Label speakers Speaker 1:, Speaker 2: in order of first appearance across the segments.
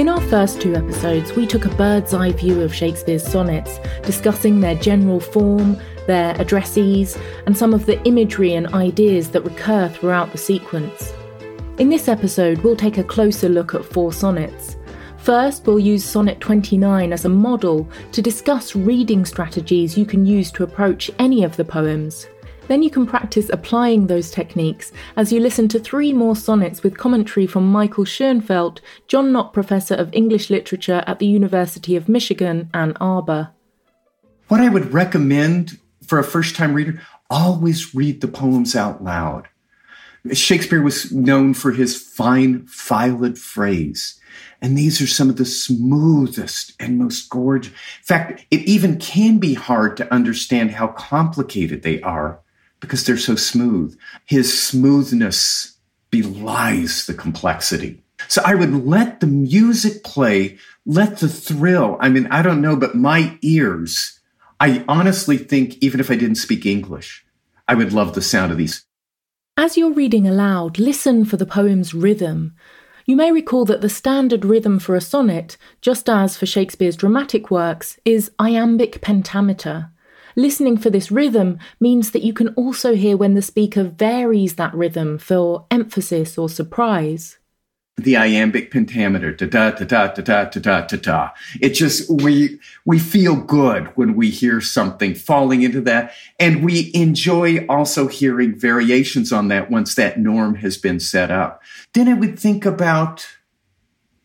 Speaker 1: In our first two episodes, we took a bird's eye view of Shakespeare's sonnets, discussing their general form, their addressees, and some of the imagery and ideas that recur throughout the sequence. In this episode, we'll take a closer look at four sonnets. First, we'll use Sonnet 29 as a model to discuss reading strategies you can use to approach any of the poems. Then you can practice applying those techniques as you listen to three more sonnets with commentary from Michael Schoenfeldt, John Knott Professor of English Literature at the University of Michigan, Ann Arbor.
Speaker 2: What I would recommend for a first time reader, always read the poems out loud. Shakespeare was known for his fine, filed phrase. And these are some of the smoothest and most gorgeous. In fact, it even can be hard to understand how complicated they are because they're so smooth. His smoothness belies the complexity. So I would let the music play, let the thrill. I mean, I don't know, but my ears I honestly think even if I didn't speak English, I would love the sound of these.
Speaker 1: As you're reading aloud, listen for the poem's rhythm. You may recall that the standard rhythm for a sonnet, just as for Shakespeare's dramatic works, is iambic pentameter. Listening for this rhythm means that you can also hear when the speaker varies that rhythm for emphasis or surprise
Speaker 2: the iambic pentameter, da da da da da da da da da da. It just we we feel good when we hear something falling into that, and we enjoy also hearing variations on that once that norm has been set up. Then I would think about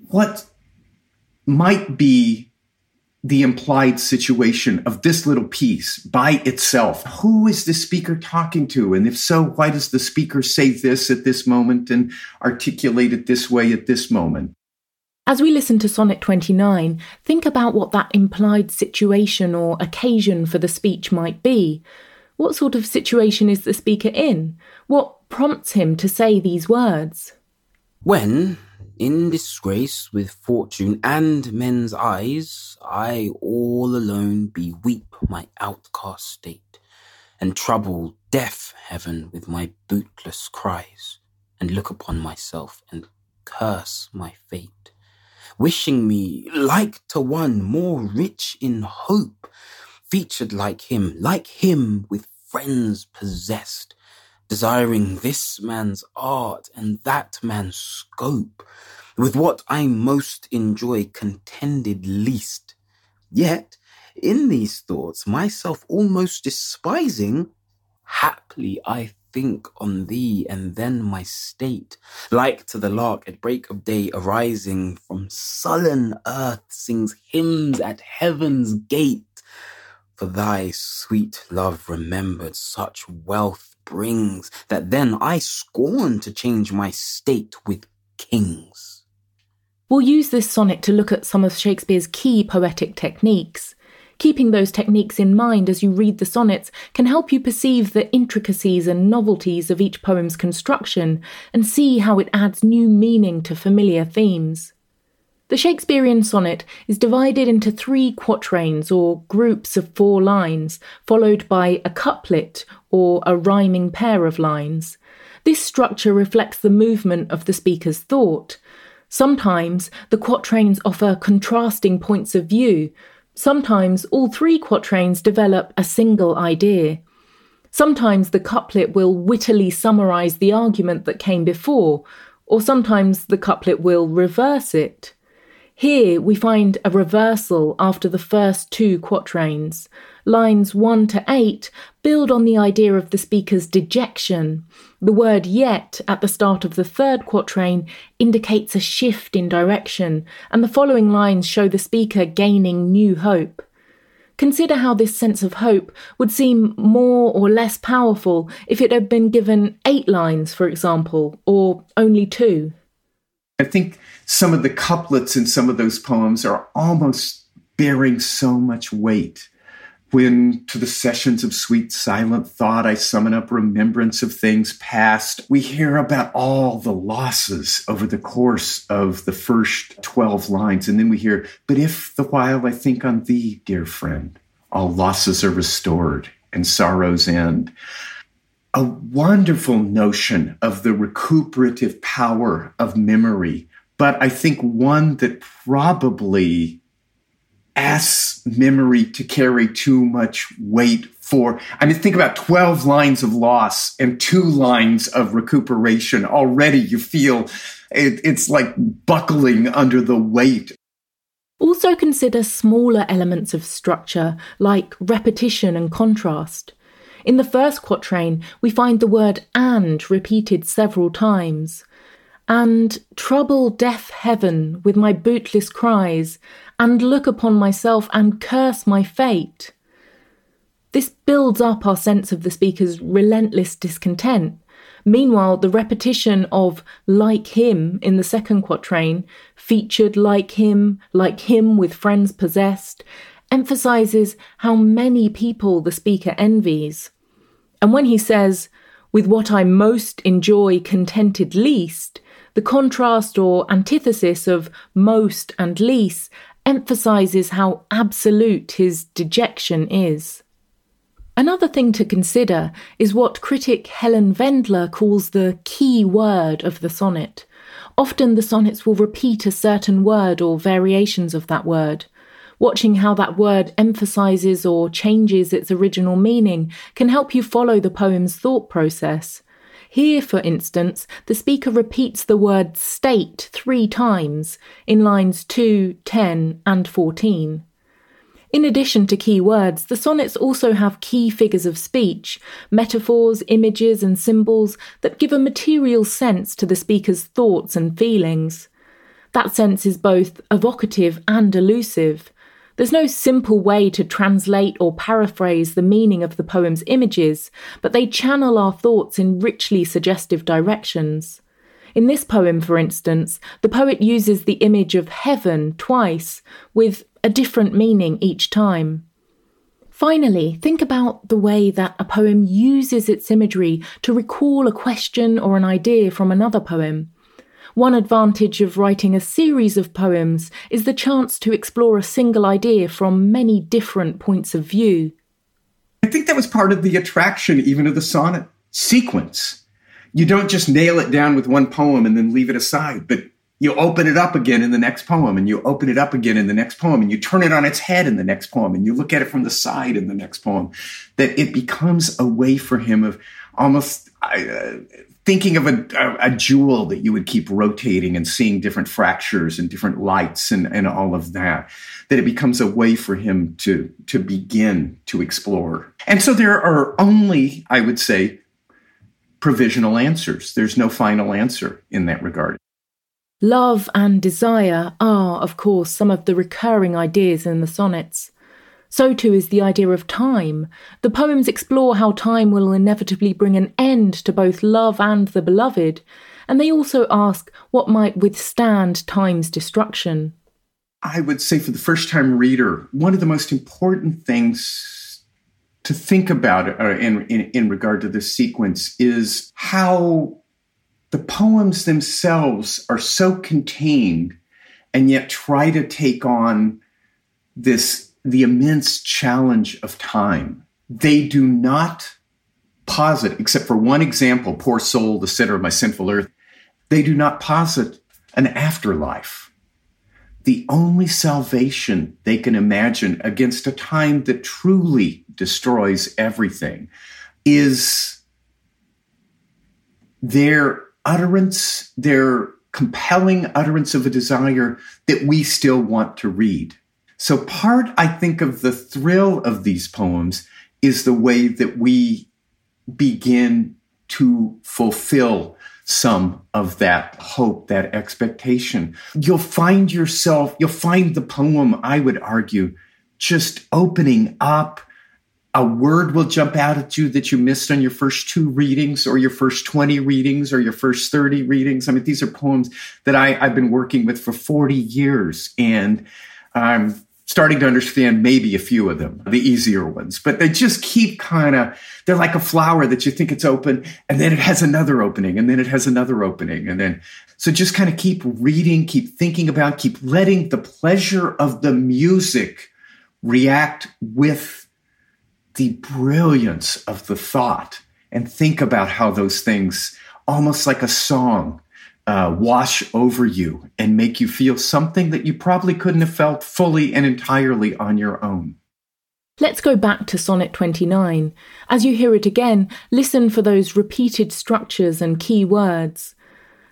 Speaker 2: what might be the implied situation of this little piece by itself. Who is the speaker talking to? And if so, why does the speaker say this at this moment and articulate it this way at this moment?
Speaker 1: As we listen to Sonnet 29, think about what that implied situation or occasion for the speech might be. What sort of situation is the speaker in? What prompts him to say these words?
Speaker 3: When, in disgrace with fortune and men's eyes, I all alone beweep my outcast state, and trouble deaf heaven with my bootless cries, and look upon myself and curse my fate, wishing me like to one more rich in hope, featured like him, like him with friends possessed, desiring this man's art and that man's scope, with what I most enjoy contended least. Yet, in these thoughts, myself almost despising, haply I think on thee and then my state, like to the lark at break of day arising from sullen earth sings hymns at heaven's gate. For thy sweet love remembered such wealth brings, that then I scorn to change my state with kings.
Speaker 1: We'll use this sonnet to look at some of Shakespeare's key poetic techniques. Keeping those techniques in mind as you read the sonnets can help you perceive the intricacies and novelties of each poem's construction and see how it adds new meaning to familiar themes. The Shakespearean sonnet is divided into three quatrains or groups of four lines, followed by a couplet or a rhyming pair of lines. This structure reflects the movement of the speaker's thought. Sometimes the quatrains offer contrasting points of view. Sometimes all three quatrains develop a single idea. Sometimes the couplet will wittily summarize the argument that came before, or sometimes the couplet will reverse it. Here we find a reversal after the first two quatrains. Lines 1 to 8 build on the idea of the speaker's dejection. The word yet at the start of the third quatrain indicates a shift in direction, and the following lines show the speaker gaining new hope. Consider how this sense of hope would seem more or less powerful if it had been given eight lines, for example, or only two.
Speaker 2: I think some of the couplets in some of those poems are almost bearing so much weight. When to the sessions of sweet silent thought I summon up remembrance of things past, we hear about all the losses over the course of the first 12 lines. And then we hear, But if the while I think on thee, dear friend, all losses are restored and sorrows end a wonderful notion of the recuperative power of memory but I think one that probably asks memory to carry too much weight for. I mean, think about 12 lines of loss and two lines of recuperation. Already you feel it, it's like buckling under the weight.
Speaker 1: Also consider smaller elements of structure like repetition and contrast. In the first quatrain, we find the word and repeated several times and trouble deaf heaven with my bootless cries, and look upon myself and curse my fate. This builds up our sense of the speaker's relentless discontent. Meanwhile, the repetition of like him in the second quatrain, featured like him, like him with friends possessed, emphasizes how many people the speaker envies. And when he says, with what I most enjoy contented least, the contrast or antithesis of most and least emphasizes how absolute his dejection is. Another thing to consider is what critic Helen Vendler calls the key word of the sonnet. Often the sonnets will repeat a certain word or variations of that word. Watching how that word emphasizes or changes its original meaning can help you follow the poem's thought process. Here, for instance, the speaker repeats the word state three times in lines 2, 10, and 14. In addition to key words, the sonnets also have key figures of speech, metaphors, images, and symbols that give a material sense to the speaker's thoughts and feelings. That sense is both evocative and elusive, there's no simple way to translate or paraphrase the meaning of the poem's images, but they channel our thoughts in richly suggestive directions. In this poem, for instance, the poet uses the image of heaven twice, with a different meaning each time. Finally, think about the way that a poem uses its imagery to recall a question or an idea from another poem. One advantage of writing a series of poems is the chance to explore a single idea from many different points of view.
Speaker 2: I think that was part of the attraction, even of the sonnet sequence. You don't just nail it down with one poem and then leave it aside, but you open it up again in the next poem and you open it up again in the next poem and you turn it on its head in the next poem and you look at it from the side in the next poem that it becomes a way for him of almost uh, thinking of a, a, a, jewel that you would keep rotating and seeing different fractures and different lights and, and all of that, that it becomes a way for him to, to begin to explore. And so there are only, I would say, provisional answers. There's no final answer in that regard.
Speaker 1: Love and desire are, of course, some of the recurring ideas in the sonnets. So too is the idea of time. The poems explore how time will inevitably bring an end to both love and the beloved, and they also ask what might withstand time's destruction.
Speaker 2: I would say for the first time reader, one of the most important things to think about uh, in, in, in regard to this sequence is how the poems themselves are so contained and yet try to take on this the immense challenge of time. They do not posit, except for one example, poor soul, the center of my sinful earth, they do not posit an afterlife. The only salvation they can imagine against a time that truly destroys everything is their utterance, their compelling utterance of a desire that we still want to read. So, part I think of the thrill of these poems is the way that we begin to fulfill some of that hope, that expectation. You'll find yourself, you'll find the poem, I would argue, just opening up. A word will jump out at you that you missed on your first two readings or your first 20 readings or your first 30 readings. I mean, these are poems that I, have been working with for 40 years. And I'm starting to understand maybe a few of them, the easier ones, but they just keep kind of, they're like a flower that you think it's open and then it has another opening and then it has another opening. And then, so just kind of keep reading, keep thinking about, keep letting the pleasure of the music react with the brilliance of the thought and think about how those things, almost like a song, uh, wash over you and make you feel something that you probably couldn't have felt fully and entirely on your own.
Speaker 1: Let's go back to Sonnet 29. As you hear it again, listen for those repeated structures and key words.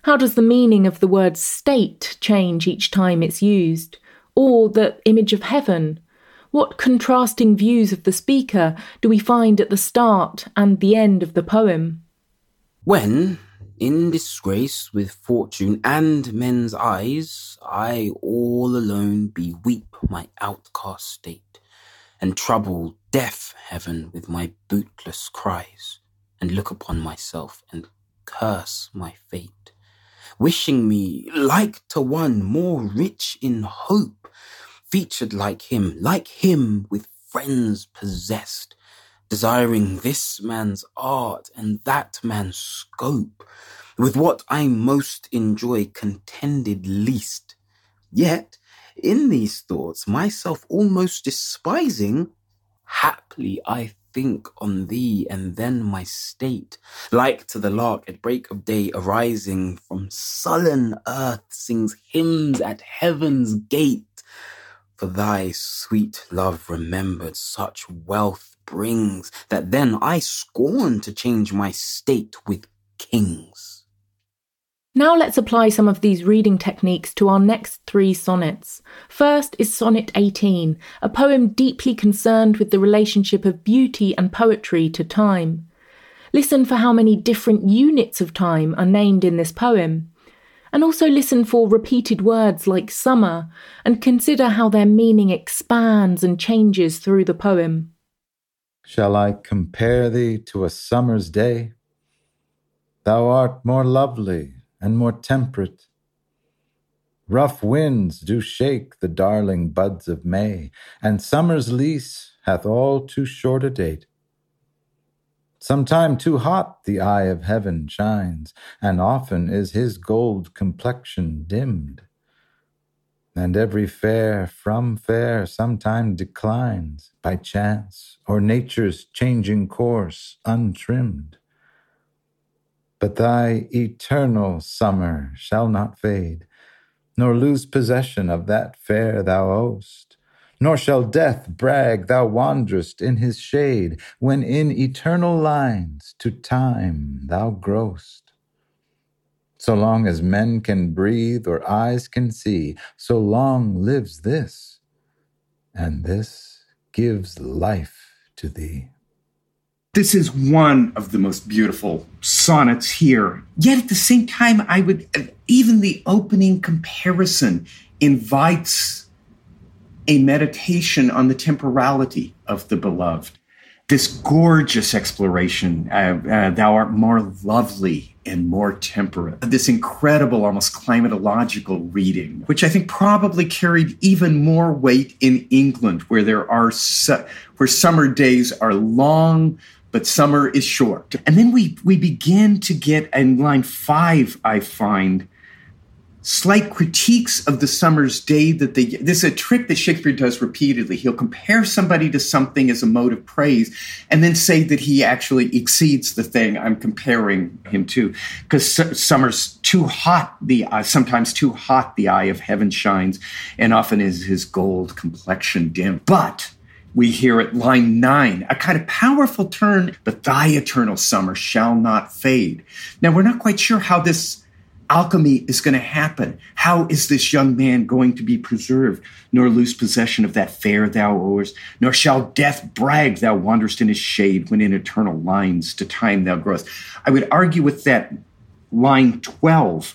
Speaker 1: How does the meaning of the word state change each time it's used? Or the image of heaven? What contrasting views of the speaker do we find at the start and the end of the poem?
Speaker 3: When, in disgrace with fortune and men's eyes, I all alone beweep my outcast state, and trouble deaf heaven with my bootless cries, and look upon myself and curse my fate, wishing me like to one more rich in hope, featured like him, like him with friends possessed, desiring this man's art and that man's scope, with what I most enjoy contended least. Yet, in these thoughts, myself almost despising, haply I think on thee and then my state, like to the lark at break of day arising from sullen earth sings hymns at heaven's gate. For thy sweet love remembered such wealth brings that then I scorn to change my state with kings.
Speaker 1: Now let's apply some of these reading techniques to our next three sonnets. First is Sonnet 18, a poem deeply concerned with the relationship of beauty and poetry to time. Listen for how many different units of time are named in this poem. And also listen for repeated words like summer and consider how their meaning expands and changes through the poem.
Speaker 4: Shall I compare thee to a summer's day? Thou art more lovely and more temperate. Rough winds do shake the darling buds of May, and summer's lease hath all too short a date. Sometime too hot the eye of heaven shines, and often is his gold complexion dimmed. And every fair from fair sometime declines by chance or nature's changing course untrimmed. But thy eternal summer shall not fade, nor lose possession of that fair thou owest, nor shall death brag thou wanderest in his shade, when in eternal lines to time thou growest. So long as men can breathe or eyes can see, so long lives this, and this gives life to thee.
Speaker 2: This is one of the most beautiful sonnets here. Yet at the same time, I would, even the opening comparison invites a meditation on the temporality of the beloved. This gorgeous exploration, uh, uh, thou art more lovely and more temperate. This incredible, almost climatological reading, which I think probably carried even more weight in England, where there are su- where summer days are long, but summer is short. And then we we begin to get in line five, I find slight critiques of the summer's day that they this is a trick that Shakespeare does repeatedly. He'll compare somebody to something as a mode of praise and then say that he actually exceeds the thing I'm comparing him to. Because su- summer's too hot, the uh, sometimes too hot the eye of heaven shines, and often is his gold complexion dim. But we hear at line nine, a kind of powerful turn, but thy eternal summer shall not fade. Now, we're not quite sure how this alchemy is going to happen. How is this young man going to be preserved, nor lose possession of that fair thou owest, nor shall death brag thou wanderest in his shade when in eternal lines to time thou growest? I would argue with that line 12,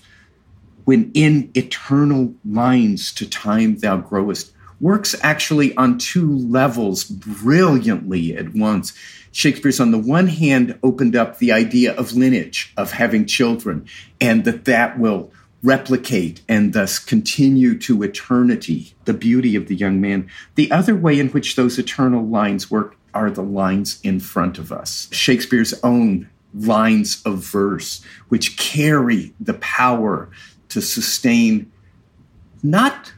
Speaker 2: when in eternal lines to time thou growest works actually on two levels brilliantly at once. Shakespeare's on the one hand opened up the idea of lineage, of having children, and that that will replicate and thus continue to eternity, the beauty of the young man. The other way in which those eternal lines work are the lines in front of us. Shakespeare's own lines of verse, which carry the power to sustain not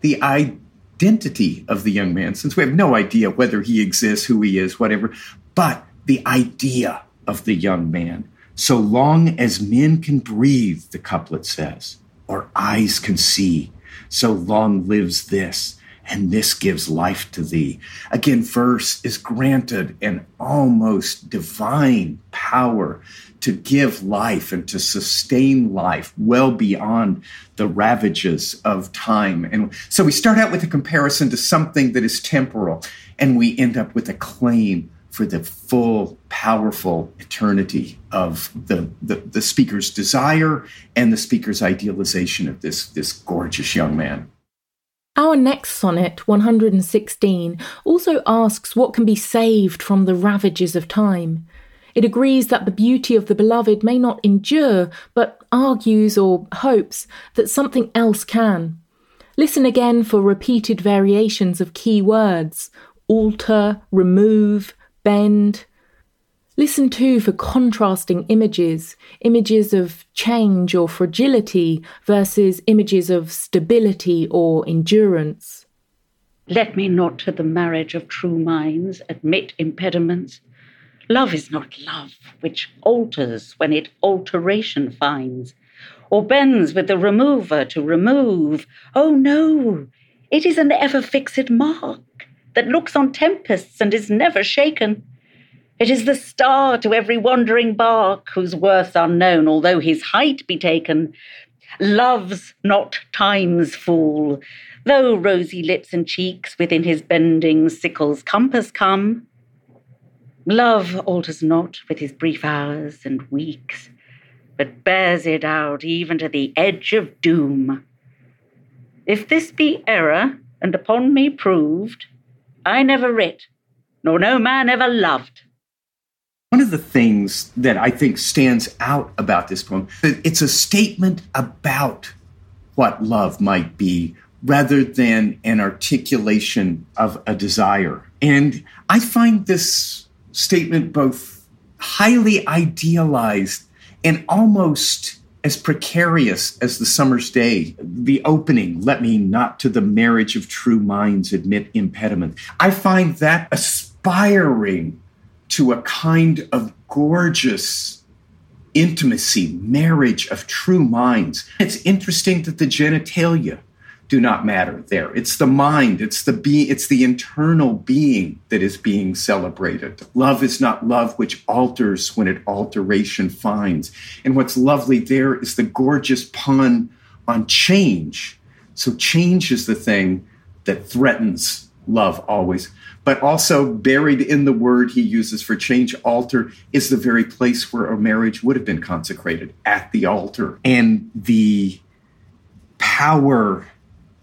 Speaker 2: the identity of the young man, since we have no idea whether he exists, who he is, whatever, but the idea of the young man, So long as men can breathe, the couplet says, or eyes can see, so long lives this, and this gives life to thee. Again, verse is granted an almost divine power to give life and to sustain life well beyond the ravages of time. And so we start out with a comparison to something that is temporal, and we end up with a claim for the full, powerful eternity of the, the, the, speaker's desire and the speaker's idealization of this, this gorgeous young man.
Speaker 1: Our next sonnet, 116, also asks what can be saved from the ravages of time. It agrees that the beauty of the beloved may not endure, but argues or hopes that something else can. Listen again for repeated variations of key words alter, remove, bend. Listen too for contrasting images, images of change or fragility versus images of stability or endurance.
Speaker 5: Let me not to the marriage of true minds admit impediments. Love is not love which alters when it alteration finds, or bends with the remover to remove. Oh no, it is an ever fixed mark that looks on tempests and is never shaken. It is the star to every wandering bark, whose worth unknown, although his height be taken. Love's not time's fool, though rosy lips and cheeks within his bending sickle's compass come. Love alters not with his brief hours and weeks, but bears it out even to the edge of doom. If this be error, and upon me proved, I never writ, nor no man ever loved.
Speaker 2: One of the things that I think stands out about this poem, it's a statement about what love might be rather than an articulation of a desire. And I find this statement both highly idealized and almost as precarious as the summer's day, the opening, let me not to the marriage of true minds admit impediment. I find that aspiring to a kind of gorgeous intimacy, marriage of true minds. It's interesting that the genitalia do not matter there. It's the mind, it's the be it's the internal being that is being celebrated. Love is not love which alters when it alteration finds. And what's lovely there is the gorgeous pun on change. So change is the thing that threatens love always. But also buried in the word he uses for change, altar, is the very place where a marriage would have been consecrated at the altar. And the power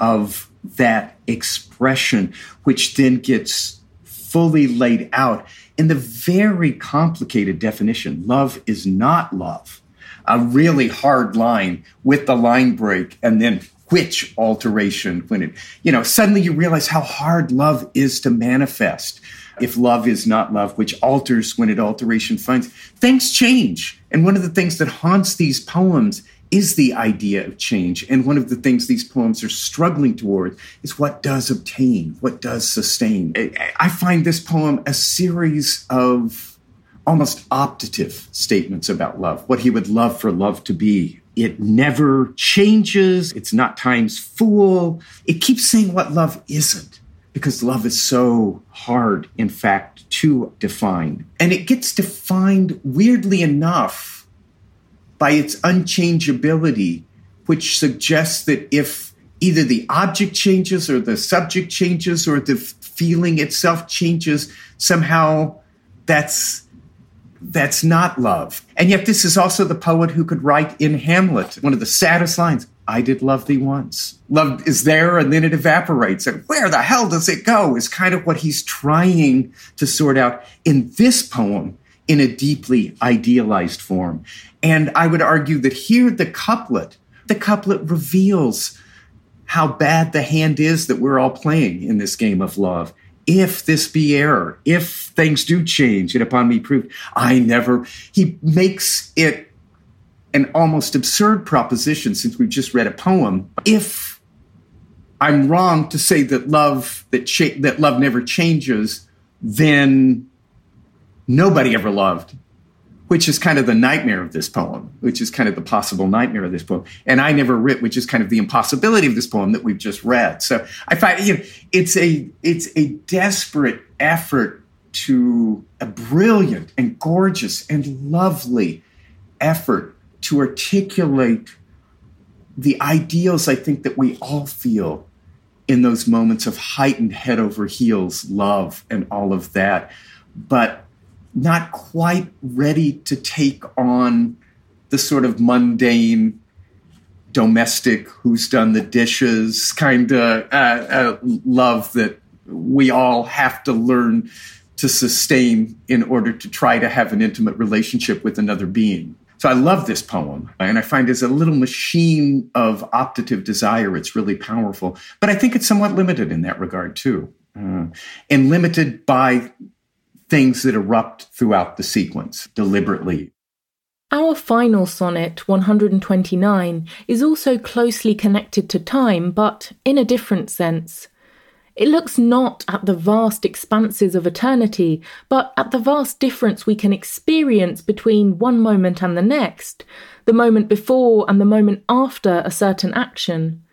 Speaker 2: of that expression, which then gets fully laid out in the very complicated definition love is not love. A really hard line with the line break and then which alteration when it, you know, suddenly you realize how hard love is to manifest. If love is not love, which alters when it alteration finds, things change. And one of the things that haunts these poems is the idea of change. And one of the things these poems are struggling toward is what does obtain, what does sustain. I find this poem a series of almost optative statements about love, what he would love for love to be. It never changes. It's not time's fool. It keeps saying what love isn't because love is so hard, in fact, to define. And it gets defined weirdly enough by its unchangeability, which suggests that if either the object changes or the subject changes or the feeling itself changes, somehow that's that's not love. And yet this is also the poet who could write in Hamlet one of the saddest lines, I did love thee once. Love is there and then it evaporates. And where the hell does it go? Is kind of what he's trying to sort out in this poem in a deeply idealized form. And I would argue that here the couplet, the couplet reveals how bad the hand is that we're all playing in this game of love. If this be error, if things do change and upon me proved, I never, he makes it an almost absurd proposition since we've just read a poem. If I'm wrong to say that love, that, cha- that love never changes, then nobody ever loved which is kind of the nightmare of this poem, which is kind of the possible nightmare of this poem. And I never writ, which is kind of the impossibility of this poem that we've just read. So I find you know, it's a it's a desperate effort to a brilliant and gorgeous and lovely effort to articulate the ideals I think that we all feel in those moments of heightened head over heels love and all of that, but not quite ready to take on the sort of mundane domestic who's done the dishes kind of uh, uh, love that we all have to learn to sustain in order to try to have an intimate relationship with another being. So I love this poem, and I find as a little machine of optative desire, it's really powerful. But I think it's somewhat limited in that regard too, uh, and limited by things that erupt throughout the sequence deliberately.
Speaker 1: Our final sonnet, 129, is also closely connected to time, but in a different sense. It looks not at the vast expanses of eternity, but at the vast difference we can experience between one moment and the next, the moment before and the moment after a certain action.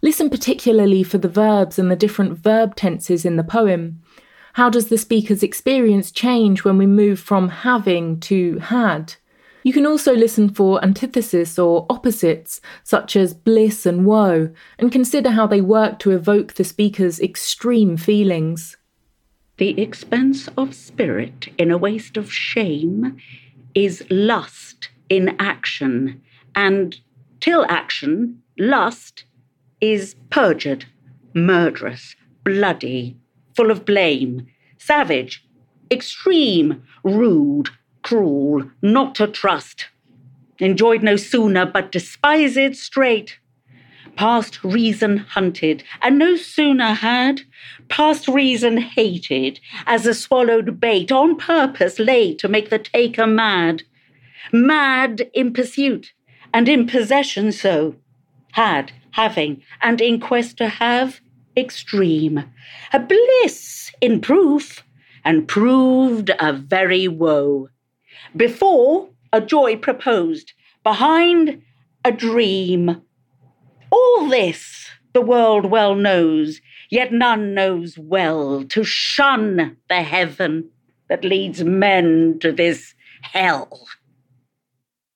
Speaker 1: Listen particularly for the verbs and the different verb tenses in the poem. How does the speaker's experience change when we move from having to had? You can also listen for antithesis or opposites, such as bliss and woe, and consider how they work to evoke the speaker's extreme feelings.
Speaker 5: The expense of spirit in a waste of shame is lust in action, and till action, lust is perjured, murderous, bloody, full of blame, savage, extreme, rude, cruel, not to trust. Enjoyed no sooner, but despised straight. Past reason hunted, and no sooner had, past reason hated, as a swallowed bait on purpose laid to make the taker mad. Mad in pursuit, and in possession so. Had, having, and in quest to have, extreme. A bliss in proof, and proved a very woe. Before, a joy proposed, behind, a dream. All this the world well knows, yet none knows well to shun the heaven that leads men to this hell.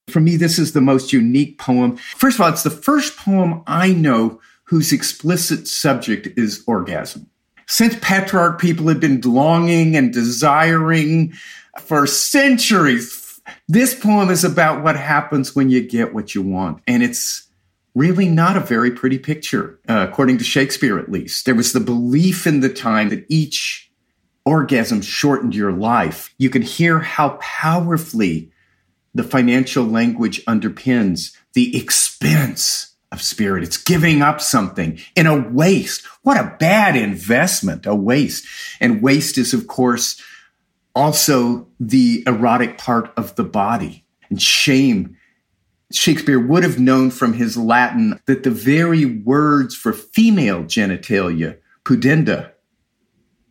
Speaker 2: For me, this is the most unique poem. First of all, it's the first poem I know whose explicit subject is orgasm. Since Petrarch, people have been longing and desiring for centuries. This poem is about what happens when you get what you want. And it's really not a very pretty picture, uh, according to Shakespeare at least. There was the belief in the time that each orgasm shortened your life. You can hear how powerfully the financial language underpins the expense of spirit. It's giving up something in a waste. What a bad investment, a waste. And waste is, of course, also the erotic part of the body. And shame, Shakespeare would have known from his Latin that the very words for female genitalia, pudenda,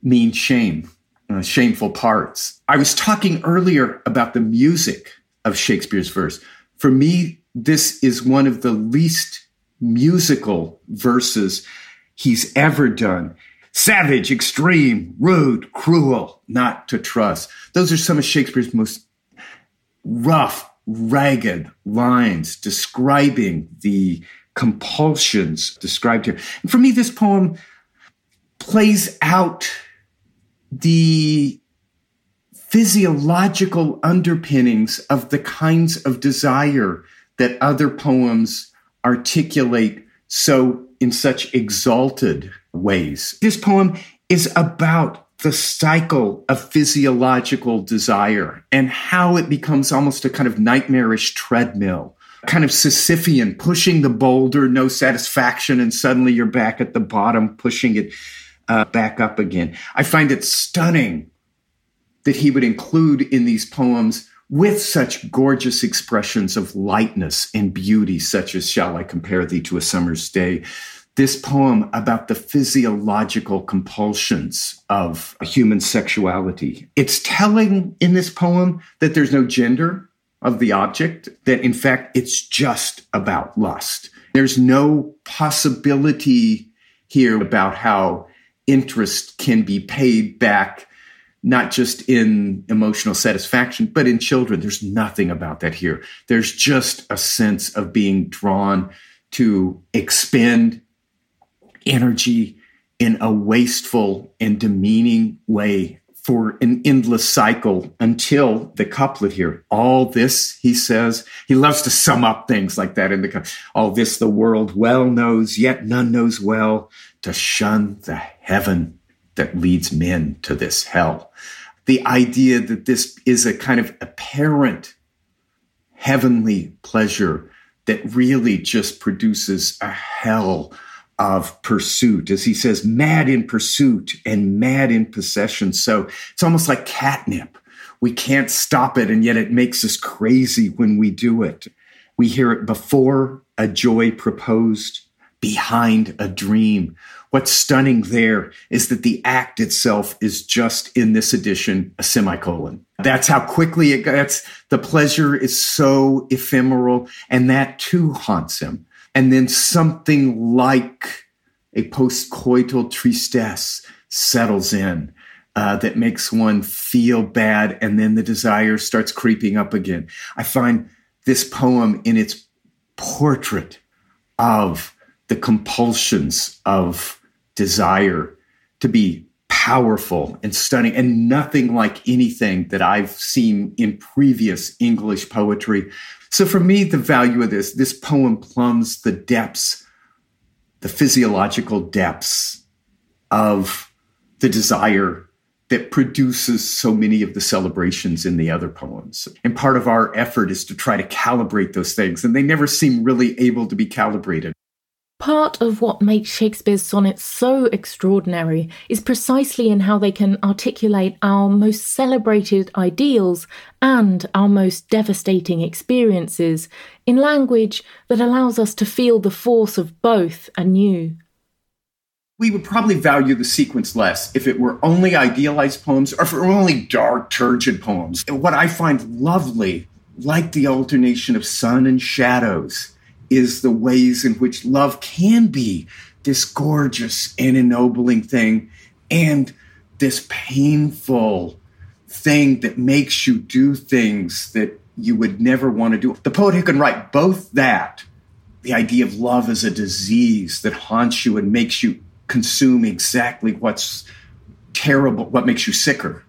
Speaker 2: mean shame, uh, shameful parts. I was talking earlier about the music of Shakespeare's verse. For me, this is one of the least musical verses he's ever done savage, extreme, rude, cruel, not to trust. Those are some of Shakespeare's most rough, ragged lines describing the compulsions described here. And for me, this poem plays out the physiological underpinnings of the kinds of desire that other poems articulate so in such exalted ways. This poem is about the cycle of physiological desire and how it becomes almost a kind of nightmarish treadmill, kind of Sisyphean, pushing the boulder, no satisfaction, and suddenly you're back at the bottom, pushing it uh, back up again. I find it stunning that he would include in these poems with such gorgeous expressions of lightness and beauty, such as Shall I Compare Thee to a Summer's Day, this poem about the physiological compulsions of human sexuality. It's telling in this poem that there's no gender, of the object that in fact it's just about lust. There's no possibility here about how interest can be paid back, not just in emotional satisfaction, but in children. There's nothing about that here. There's just a sense of being drawn to expend energy in a wasteful and demeaning way for an endless cycle until the couplet here. All this, he says, he loves to sum up things like that in the all this the world well knows, yet none knows well, to shun the heaven that leads men to this hell. The idea that this is a kind of apparent heavenly pleasure that really just produces a hell of pursuit, as he says, mad in pursuit and mad in possession. So it's almost like catnip. We can't stop it, and yet it makes us crazy when we do it. We hear it before a joy proposed, behind a dream. What's stunning there is that the act itself is just in this edition a semicolon. That's how quickly it gets. The pleasure is so ephemeral, and that too haunts him and then something like a postcoital tristesse settles in uh, that makes one feel bad, and then the desire starts creeping up again. I find this poem in its portrait of the compulsions of desire to be powerful and stunning and nothing like anything that I've seen in previous English poetry. So for me, the value of this, this poem plumbs the depths, the physiological depths of the desire that produces so many of the celebrations in the other poems. And part of our effort is to try to calibrate those things, and they never seem really able to be calibrated.
Speaker 1: Part of what makes Shakespeare's sonnets so extraordinary is precisely in how they can articulate our most celebrated ideals and our most devastating experiences in language that allows us to feel the force of both anew.
Speaker 2: We would probably value the sequence less if it were only idealized poems or if it were only dark, turgid poems. What I find lovely, like the alternation of sun and shadows, is the ways in which love can be this gorgeous and ennobling thing and this painful thing that makes you do things that you would never want to do. The poet who can write both that, the idea of love as a disease that haunts you and makes you consume exactly what's terrible, what makes you sicker,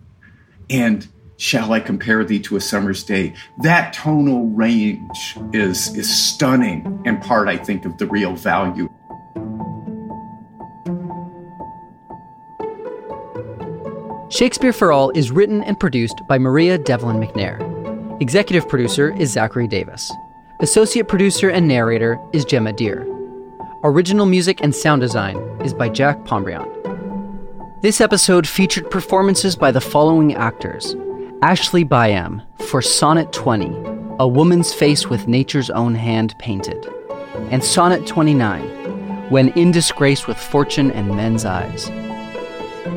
Speaker 2: and shall I compare thee to a summer's day? That tonal range is, is stunning and part, I think, of the real value.
Speaker 6: Shakespeare for All is written and produced by Maria Devlin McNair. Executive producer is Zachary Davis. Associate producer and narrator is Gemma Deer. Original music and sound design is by Jack Pombriant. This episode featured performances by the following actors Ashley Byam for Sonnet 20, A Woman's Face with Nature's Own Hand Painted, and Sonnet 29, When in Disgrace with Fortune and Men's Eyes.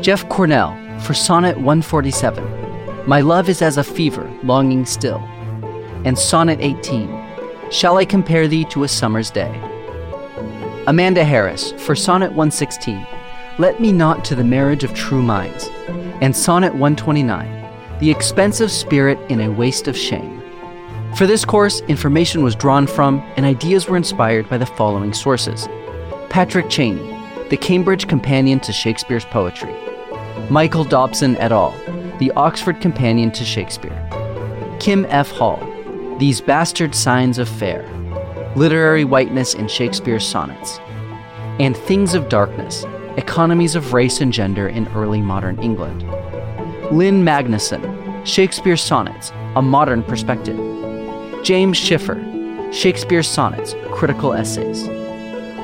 Speaker 6: Jeff Cornell for Sonnet 147, My Love is as a Fever, Longing Still, and Sonnet 18, Shall I Compare Thee to a Summer's Day? Amanda Harris for Sonnet 116, Let Me Not to the Marriage of True Minds, and Sonnet 129, the Expense of Spirit in a Waste of Shame. For this course, information was drawn from and ideas were inspired by the following sources Patrick Cheney, The Cambridge Companion to Shakespeare's Poetry, Michael Dobson et al., The Oxford Companion to Shakespeare, Kim F. Hall, These Bastard Signs of Fair, Literary Whiteness in Shakespeare's Sonnets, and Things of Darkness Economies of Race and Gender in Early Modern England. Lynne Magnusson, Shakespeare's Sonnets, A Modern Perspective. James Schiffer, Shakespeare's Sonnets, Critical Essays.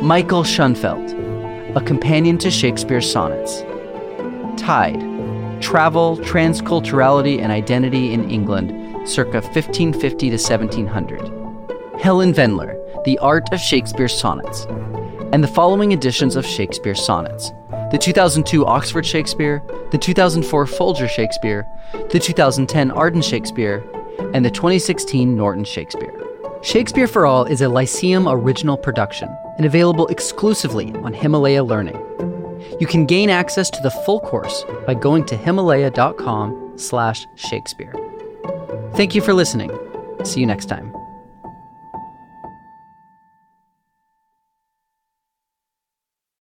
Speaker 6: Michael Schoenfeldt, A Companion to Shakespeare's Sonnets. Tide, Travel, Transculturality, and Identity in England, circa 1550 to 1700. Helen Vendler, The Art of Shakespeare's Sonnets. And the following editions of Shakespeare's Sonnets the 2002 Oxford Shakespeare, the 2004 Folger Shakespeare, the 2010 Arden Shakespeare, and the 2016 Norton Shakespeare. Shakespeare for All is a Lyceum original production and available exclusively on Himalaya Learning. You can gain access to the full course by going to himalaya.com slash Shakespeare. Thank you for listening. See you next time.